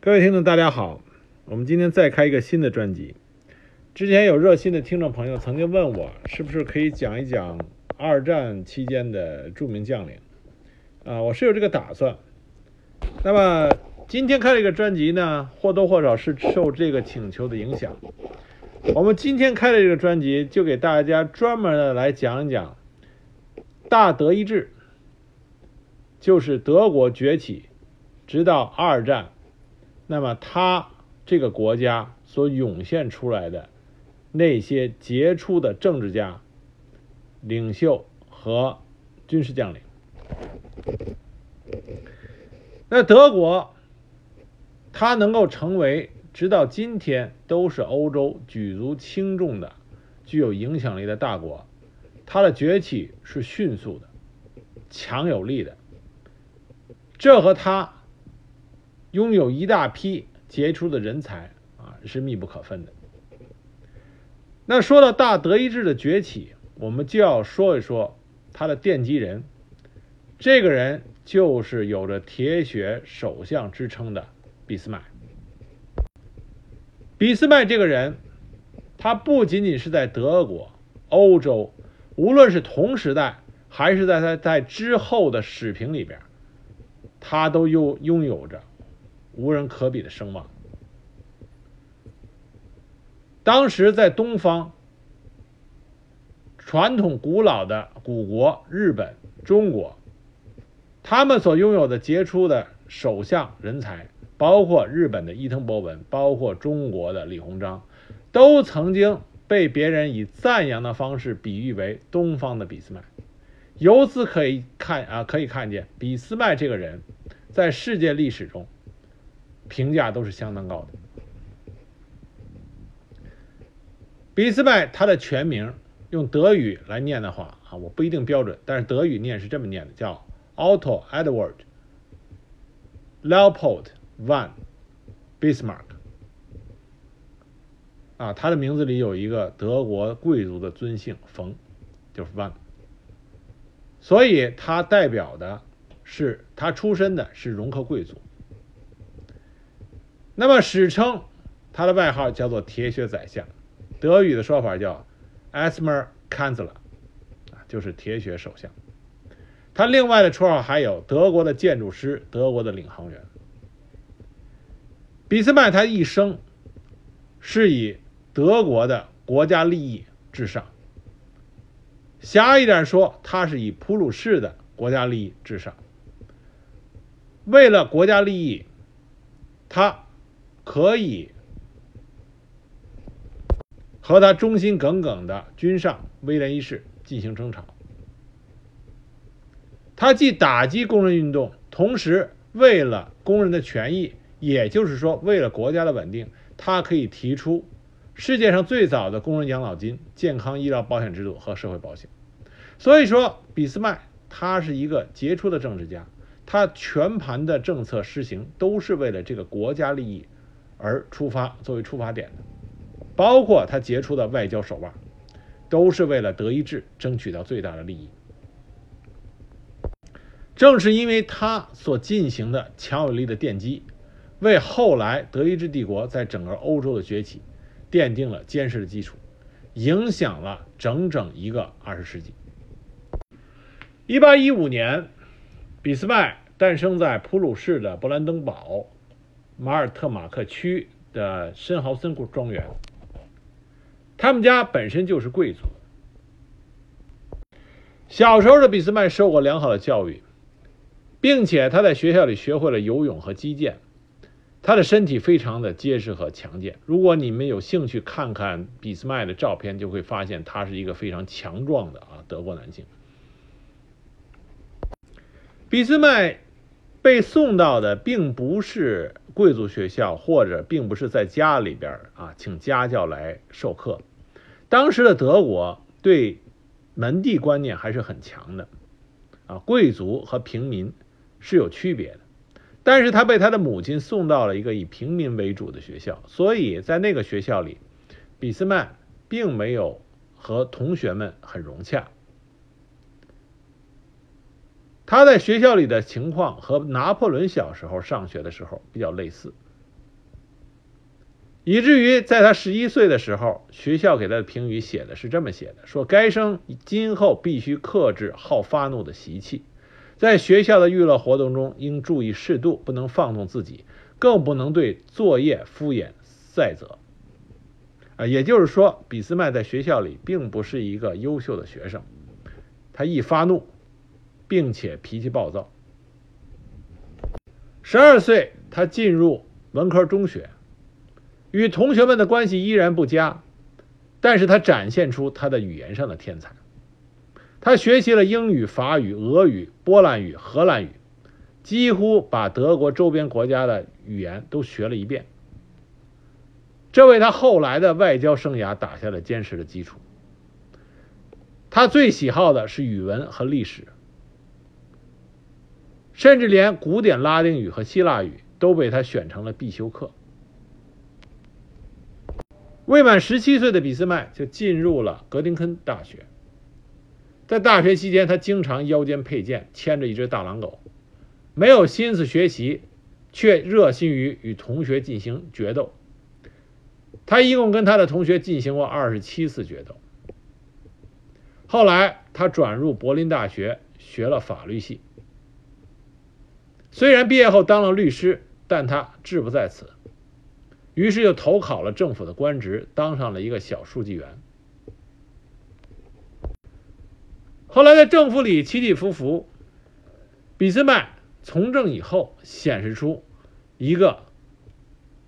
各位听众，大家好，我们今天再开一个新的专辑。之前有热心的听众朋友曾经问我，是不是可以讲一讲二战期间的著名将领？啊，我是有这个打算。那么今天开这个专辑呢，或多或少是受这个请求的影响。我们今天开的这个专辑，就给大家专门的来讲一讲大德意志，就是德国崛起直到二战，那么他这个国家所涌现出来的那些杰出的政治家、领袖和军事将领。那德国，它能够成为直到今天都是欧洲举足轻重的、具有影响力的大国，它的崛起是迅速的、强有力的，这和它拥有一大批杰出的人才啊是密不可分的。那说到大德意志的崛起，我们就要说一说他的奠基人，这个人。就是有着“铁血首相”之称的俾斯麦。俾斯麦这个人，他不仅仅是在德国、欧洲，无论是同时代还是在他在之后的史评里边，他都拥拥有着无人可比的声望。当时在东方，传统古老的古国日本、中国。他们所拥有的杰出的首相人才，包括日本的伊藤博文，包括中国的李鸿章，都曾经被别人以赞扬的方式比喻为东方的俾斯麦。由此可以看啊，可以看见俾斯麦这个人，在世界历史中评价都是相当高的。俾斯麦他的全名用德语来念的话啊，我不一定标准，但是德语念是这么念的，叫。Otto Edward Leopold von Bismarck 啊，他的名字里有一个德国贵族的尊姓冯，就是 von，所以他代表的是他出身的是容克贵族。那么史称他的外号叫做铁血宰相，德语的说法叫 Asmer Kanzler，就是铁血首相。他另外的绰号还有德国的建筑师、德国的领航员。俾斯麦他一生是以德国的国家利益至上。狭义点说，他是以普鲁士的国家利益至上。为了国家利益，他可以和他忠心耿耿的君上威廉一世进行争吵。他既打击工人运动，同时为了工人的权益，也就是说为了国家的稳定，他可以提出世界上最早的工人养老金、健康医疗保险制度和社会保险。所以说，俾斯麦他是一个杰出的政治家，他全盘的政策施行都是为了这个国家利益而出发，作为出发点的，包括他杰出的外交手腕，都是为了德意志争取到最大的利益。正是因为他所进行的强有力的奠基，为后来德意志帝国在整个欧洲的崛起奠定了坚实的基础，影响了整整一个二十世纪。一八一五年，俾斯麦诞生在普鲁士的勃兰登堡马尔特马克区的申豪森庄园。他们家本身就是贵族。小时候的俾斯麦受过良好的教育。并且他在学校里学会了游泳和击剑，他的身体非常的结实和强健。如果你们有兴趣看看俾斯麦的照片，就会发现他是一个非常强壮的啊德国男性。俾斯麦被送到的并不是贵族学校，或者并不是在家里边啊请家教来授课。当时的德国对门第观念还是很强的啊，贵族和平民。是有区别的，但是他被他的母亲送到了一个以平民为主的学校，所以在那个学校里，俾斯麦并没有和同学们很融洽。他在学校里的情况和拿破仑小时候上学的时候比较类似，以至于在他十一岁的时候，学校给他的评语写的是这么写的：说该生今后必须克制好发怒的习气，在学校的娱乐活动中应注意适度，不能放纵自己，更不能对作业敷衍塞责。啊，也就是说，俾斯麦在学校里并不是一个优秀的学生，他一发怒，并且脾气暴躁。十二岁，他进入文科中学。与同学们的关系依然不佳，但是他展现出他的语言上的天才。他学习了英语、法语、俄语、波兰语、荷兰语，几乎把德国周边国家的语言都学了一遍。这为他后来的外交生涯打下了坚实的基础。他最喜好的是语文和历史，甚至连古典拉丁语和希腊语都被他选成了必修课。未满十七岁的俾斯麦就进入了格丁根大学。在大学期间，他经常腰间佩剑，牵着一只大狼狗，没有心思学习，却热心于与同学进行决斗。他一共跟他的同学进行过二十七次决斗。后来，他转入柏林大学学了法律系。虽然毕业后当了律师，但他志不在此。于是又投考了政府的官职，当上了一个小书记员。后来在政府里起起伏伏，俾斯麦从政以后，显示出一个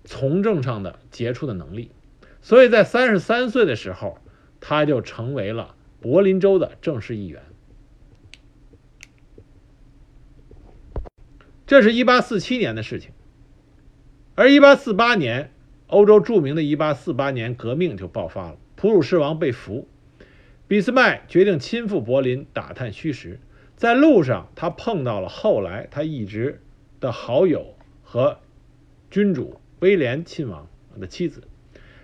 从政上的杰出的能力，所以在三十三岁的时候，他就成为了柏林州的正式议员。这是一八四七年的事情，而一八四八年。欧洲著名的一八四八年革命就爆发了，普鲁士王被俘，俾斯麦决定亲赴柏林打探虚实。在路上，他碰到了后来他一直的好友和君主威廉亲王的妻子。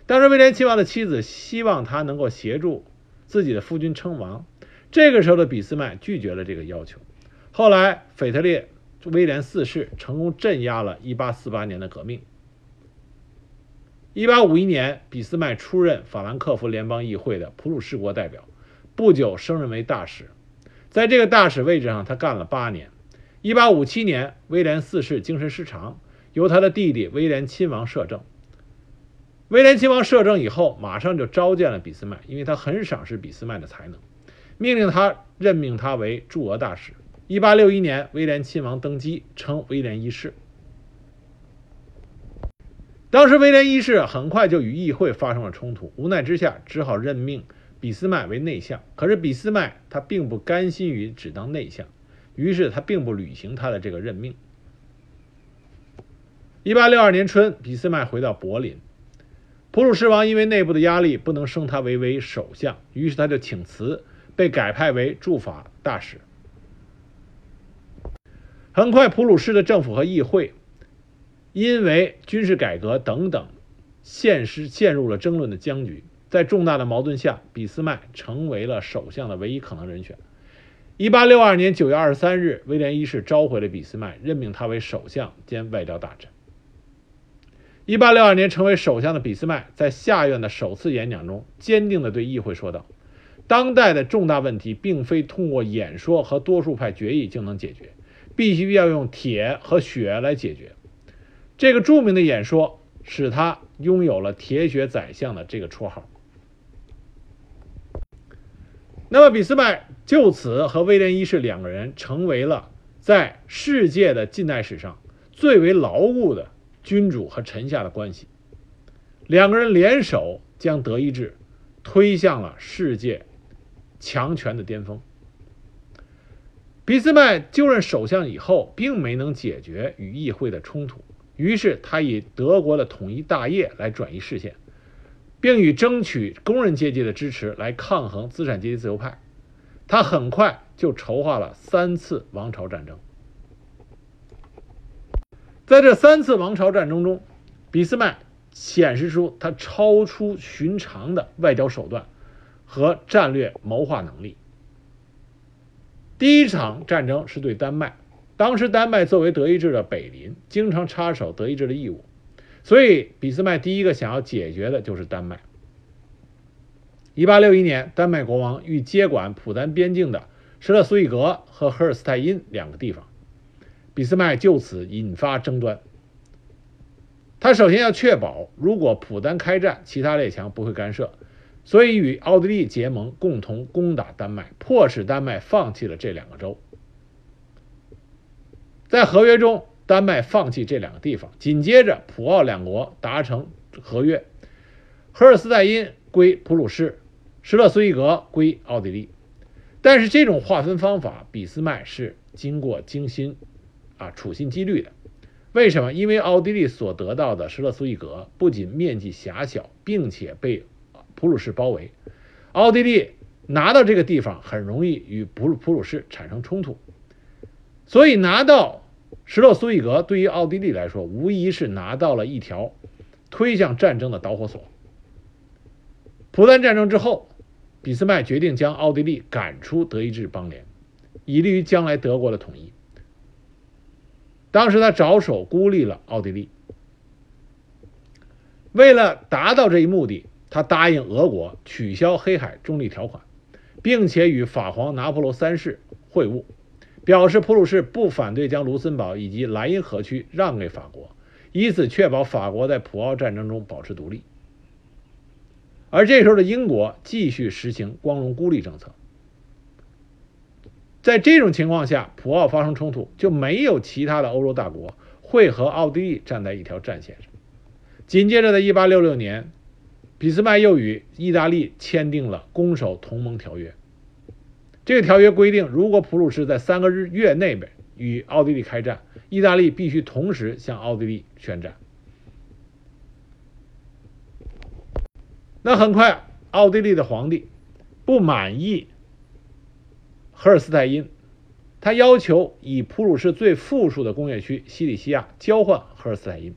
当时威廉亲王的妻子希望他能够协助自己的夫君称王，这个时候的俾斯麦拒绝了这个要求。后来，腓特烈威廉四世成功镇压了1848年的革命。一八五一年，俾斯麦出任法兰克福联邦议会的普鲁士国代表，不久升任为大使。在这个大使位置上，他干了八年。一八五七年，威廉四世精神失常，由他的弟弟威廉亲王摄政。威廉亲王摄政以后，马上就召见了俾斯麦，因为他很赏识俾斯麦的才能，命令他任命他为驻俄大使。一八六一年，威廉亲王登基，称威廉一世。当时威廉一世很快就与议会发生了冲突，无奈之下只好任命俾斯麦为内相。可是俾斯麦他并不甘心于只当内相，于是他并不履行他的这个任命。一八六二年春，俾斯麦回到柏林，普鲁士王因为内部的压力不能升他为为首相，于是他就请辞，被改派为驻法大使。很快，普鲁士的政府和议会。因为军事改革等等，现实陷入了争论的僵局。在重大的矛盾下，俾斯麦成为了首相的唯一可能人选。一八六二年九月二十三日，威廉一世召回了俾斯麦，任命他为首相兼外交大臣。一八六二年成为首相的俾斯麦，在下院的首次演讲中，坚定地对议会说道：“当代的重大问题，并非通过演说和多数派决议就能解决，必须要用铁和血来解决。”这个著名的演说使他拥有了“铁血宰相”的这个绰号。那么，俾斯麦就此和威廉一世两个人成为了在世界的近代史上最为牢固的君主和臣下的关系。两个人联手将德意志推向了世界强权的巅峰。俾斯麦就任首相以后，并没能解决与议会的冲突。于是他以德国的统一大业来转移视线，并以争取工人阶级的支持来抗衡资产阶级自由派。他很快就筹划了三次王朝战争。在这三次王朝战争中，俾斯麦显示出他超出寻常的外交手段和战略谋划能力。第一场战争是对丹麦。当时，丹麦作为德意志的北邻，经常插手德意志的义务，所以俾斯麦第一个想要解决的就是丹麦。一八六一年，丹麦国王欲接管普丹边境的施勒苏伊格和赫尔斯泰因两个地方，俾斯麦就此引发争端。他首先要确保，如果普丹开战，其他列强不会干涉，所以与奥地利结盟，共同攻打丹麦，迫使丹麦放弃了这两个州。在合约中，丹麦放弃这两个地方。紧接着，普奥两国达成合约，赫尔斯泰因归普鲁士，施勒苏伊格归奥地利。但是，这种划分方法，俾斯麦是经过精心啊处心积虑的。为什么？因为奥地利所得到的施勒苏伊格不仅面积狭小，并且被普鲁士包围。奥地利拿到这个地方很容易与普普鲁士产生冲突，所以拿到施勒苏伊格对于奥地利来说，无疑是拿到了一条推向战争的导火索。普丹战争之后，俾斯麦决定将奥地利赶出德意志邦联，以利于将来德国的统一。当时他着手孤立了奥地利。为了达到这一目的，他答应俄国取消黑海中立条款，并且与法皇拿破仑三世会晤，表示普鲁士不反对将卢森堡以及莱茵河区让给法国，以此确保法国在普奥战争中保持独立。而这时候的英国继续实行光荣孤立政策。在这种情况下，普奥发生冲突，就没有其他的欧洲大国会和奥地利站在一条战线上。紧接着，在1866年，俾斯麦又与意大利签订了攻守同盟条约。这个条约规定，如果普鲁士在三个日月内与奥地利开战，意大利必须同时向奥地利宣战。那很快，奥地利的皇帝不满意。赫尔斯泰因，他要求以普鲁士最富庶的工业区西里西亚交换赫尔斯泰因，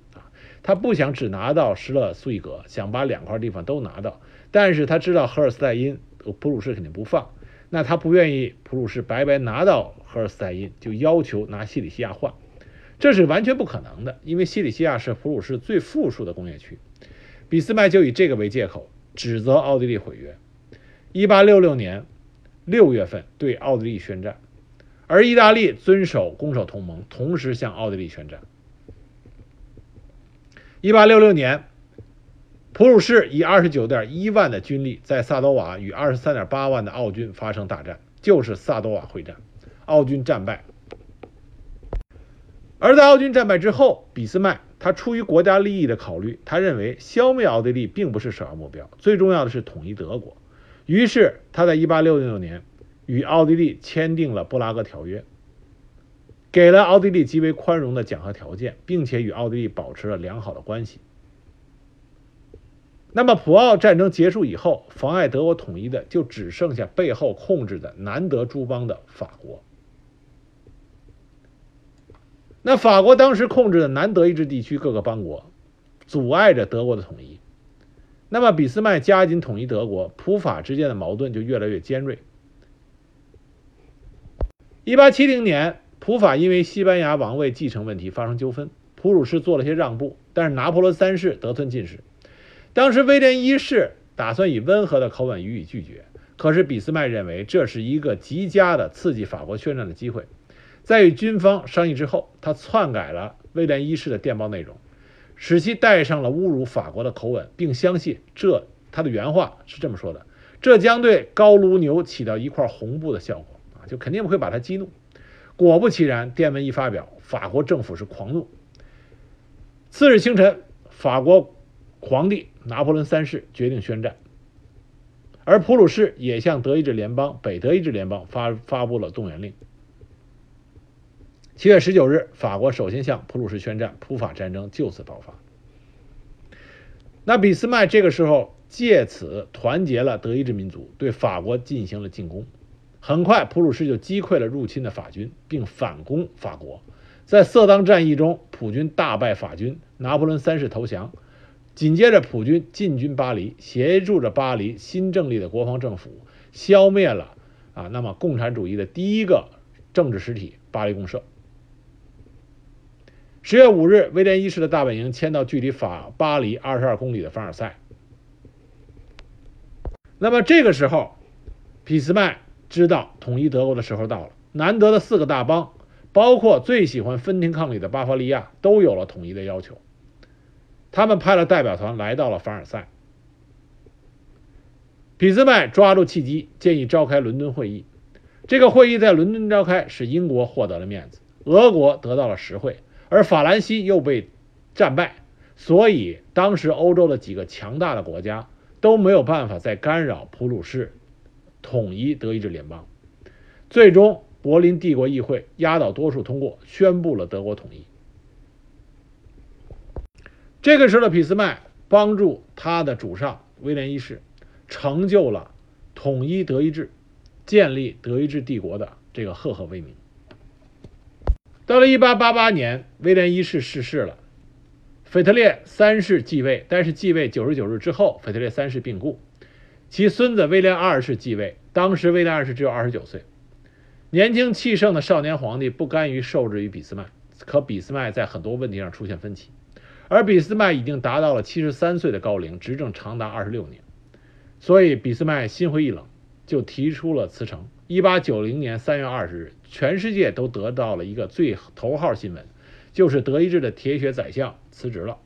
他不想只拿到施勒苏伊格，想把两块地方都拿到。但是他知道赫尔斯泰因普鲁士肯定不放，那他不愿意普鲁士白白拿到赫尔斯泰因，就要求拿西里西亚换，这是完全不可能的，因为西里西亚是普鲁士最富庶的工业区。俾斯麦就以这个为借口，指责奥地利毁约。一八六六年。六月份对奥地利宣战，而意大利遵守攻守同盟，同时向奥地利宣战。一八六六年，普鲁士以二十九点一万的军力在萨多瓦与二十三点八万的奥军发生大战，就是萨多瓦会战，奥军战败。而在奥军战败之后，俾斯麦他出于国家利益的考虑，他认为消灭奥地利并不是首要目标，最重要的是统一德国。于是，他在1866年与奥地利签订了布拉格条约，给了奥地利极为宽容的讲和条件，并且与奥地利保持了良好的关系。那么，普奥战争结束以后，妨碍德国统一的就只剩下背后控制的南德诸邦的法国。那法国当时控制的南德意志地区各个邦国，阻碍着德国的统一。那么，俾斯麦加紧统一德国，普法之间的矛盾就越来越尖锐。一八七零年，普法因为西班牙王位继承问题发生纠纷，普鲁士做了些让步，但是拿破仑三世得寸进尺。当时威廉一世打算以温和的口吻予以拒绝，可是俾斯麦认为这是一个极佳的刺激法国宣战的机会。在与军方商议之后，他篡改了威廉一世的电报内容。使其带上了侮辱法国的口吻，并相信这他的原话是这么说的：“这将对高卢牛起到一块红布的效果啊，就肯定不会把他激怒。”果不其然，电文一发表，法国政府是狂怒。次日清晨，法国皇帝拿破仑三世决定宣战，而普鲁士也向德意志联邦、北德意志联邦发发布了动员令。七月十九日，法国首先向普鲁士宣战，普法战争就此爆发。那俾斯麦这个时候借此团结了德意志民族，对法国进行了进攻。很快，普鲁士就击溃了入侵的法军，并反攻法国。在色当战役中，普军大败法军，拿破仑三世投降。紧接着，普军进军巴黎，协助着巴黎新政立的国防政府，消灭了啊，那么共产主义的第一个政治实体——巴黎公社。十月五日，威廉一世的大本营迁到距离法巴黎二十二公里的凡尔赛。那么这个时候，俾斯麦知道统一德国的时候到了。难得的四个大邦，包括最喜欢分庭抗礼的巴伐利亚，都有了统一的要求。他们派了代表团来到了凡尔赛。俾斯麦抓住契机，建议召开伦敦会议。这个会议在伦敦召开，使英国获得了面子，俄国得到了实惠。而法兰西又被战败，所以当时欧洲的几个强大的国家都没有办法再干扰普鲁士统一德意志联邦。最终，柏林帝国议会压倒多数通过，宣布了德国统一。这个时候的俾斯麦帮助他的主上威廉一世，成就了统一德意志、建立德意志帝国的这个赫赫威名。到了1888年，威廉一世逝世了，腓特烈三世继位。但是继位99日之后，腓特烈三世病故，其孙子威廉二世继位。当时威廉二世只有29岁，年轻气盛的少年皇帝不甘于受制于俾斯麦，可俾斯麦在很多问题上出现分歧，而俾斯麦已经达到了73岁的高龄，执政长达26年，所以俾斯麦心灰意冷，就提出了辞呈。1890年3月20日。全世界都得到了一个最头号新闻，就是德意志的铁血宰相辞职了。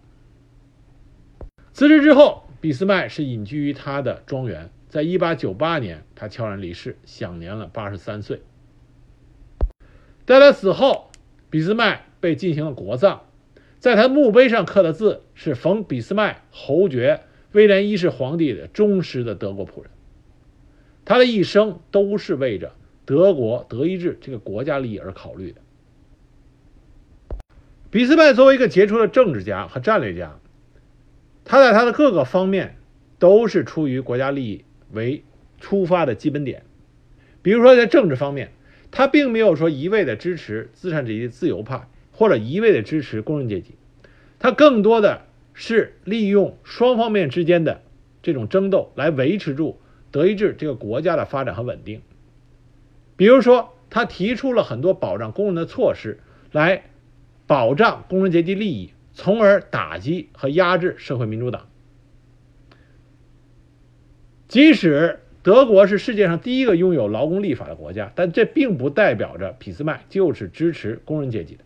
辞职之后，俾斯麦是隐居于他的庄园。在一八九八年，他悄然离世，享年了八十三岁。在他死后，俾斯麦被进行了国葬，在他墓碑上刻的字是“冯俾斯麦侯爵威廉一世皇帝的忠实的德国仆人”。他的一生都是为着。德国德意志这个国家利益而考虑的。俾斯麦作为一个杰出的政治家和战略家，他在他的各个方面都是出于国家利益为出发的基本点。比如说在政治方面，他并没有说一味的支持资产阶级自由派，或者一味的支持工人阶级，他更多的是利用双方面之间的这种争斗来维持住德意志这个国家的发展和稳定。比如说，他提出了很多保障工人的措施，来保障工人阶级利益，从而打击和压制社会民主党。即使德国是世界上第一个拥有劳工立法的国家，但这并不代表着俾斯麦就是支持工人阶级的。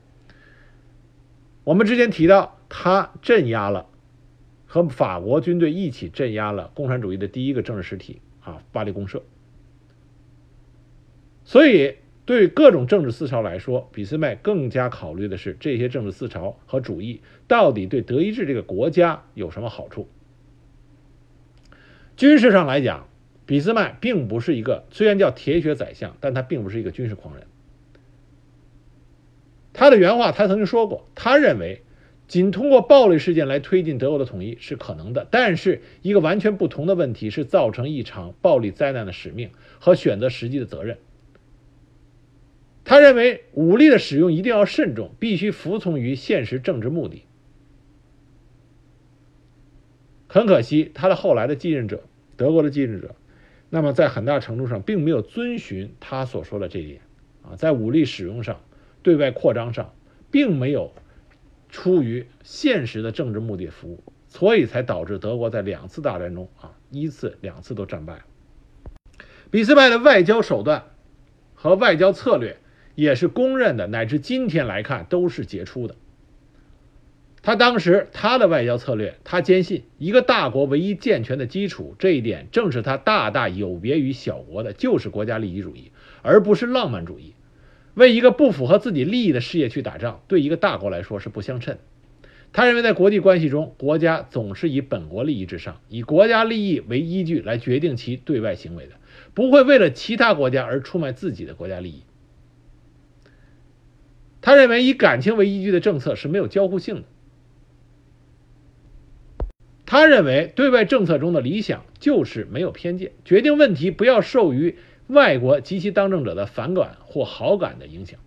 我们之前提到，他镇压了和法国军队一起镇压了共产主义的第一个政治实体啊，巴黎公社。所以，对于各种政治思潮来说，俾斯麦更加考虑的是这些政治思潮和主义到底对德意志这个国家有什么好处。军事上来讲，俾斯麦并不是一个虽然叫铁血宰相，但他并不是一个军事狂人。他的原话，他曾经说过，他认为仅通过暴力事件来推进德国的统一是可能的，但是一个完全不同的问题是造成一场暴力灾难的使命和选择时机的责任。他认为武力的使用一定要慎重，必须服从于现实政治目的。很可惜，他的后来的继任者，德国的继任者，那么在很大程度上并没有遵循他所说的这一点啊，在武力使用上、对外扩张上，并没有出于现实的政治目的服务，所以才导致德国在两次大战中啊，一次、两次都战败了。俾斯麦的外交手段和外交策略。也是公认的，乃至今天来看都是杰出的。他当时他的外交策略，他坚信一个大国唯一健全的基础，这一点正是他大大有别于小国的，就是国家利益主义，而不是浪漫主义。为一个不符合自己利益的事业去打仗，对一个大国来说是不相称。他认为在国际关系中，国家总是以本国利益至上，以国家利益为依据来决定其对外行为的，不会为了其他国家而出卖自己的国家利益。他认为以感情为依据的政策是没有交互性的。他认为对外政策中的理想就是没有偏见，决定问题不要受于外国及其当政者的反感或好感的影响。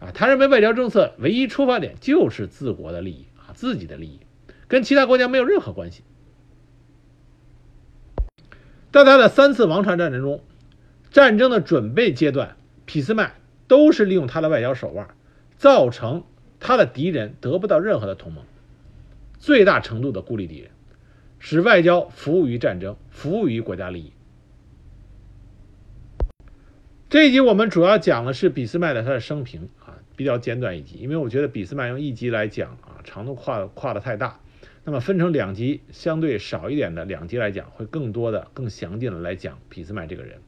啊，他认为外交政策唯一出发点就是自国的利益啊，自己的利益，跟其他国家没有任何关系。在他的三次王朝战争中，战争的准备阶段，俾斯麦。都是利用他的外交手腕，造成他的敌人得不到任何的同盟，最大程度的孤立敌人，使外交服务于战争，服务于国家利益。这一集我们主要讲的是俾斯麦的他的生平啊，比较简短一集，因为我觉得俾斯麦用一集来讲啊，长度跨跨的太大。那么分成两集，相对少一点的两集来讲，会更多的、更详尽的来讲俾斯麦这个人，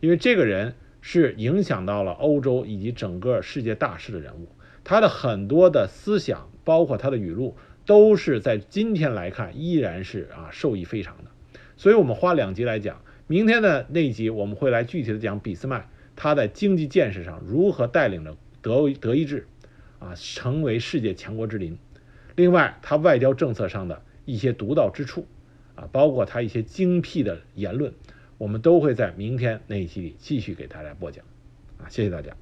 因为这个人是影响到了欧洲以及整个世界大事的人物，他的很多的思想，包括他的语录，都是在今天来看依然是啊受益非常的。所以我们花两集来讲，明天的那一集我们会来具体的讲俾斯麦。他在经济建设上如何带领着德德意志啊成为世界强国之林？另外，他外交政策上的一些独到之处啊，包括他一些精辟的言论，我们都会在明天那一期里继续给大家播讲啊。谢谢大家。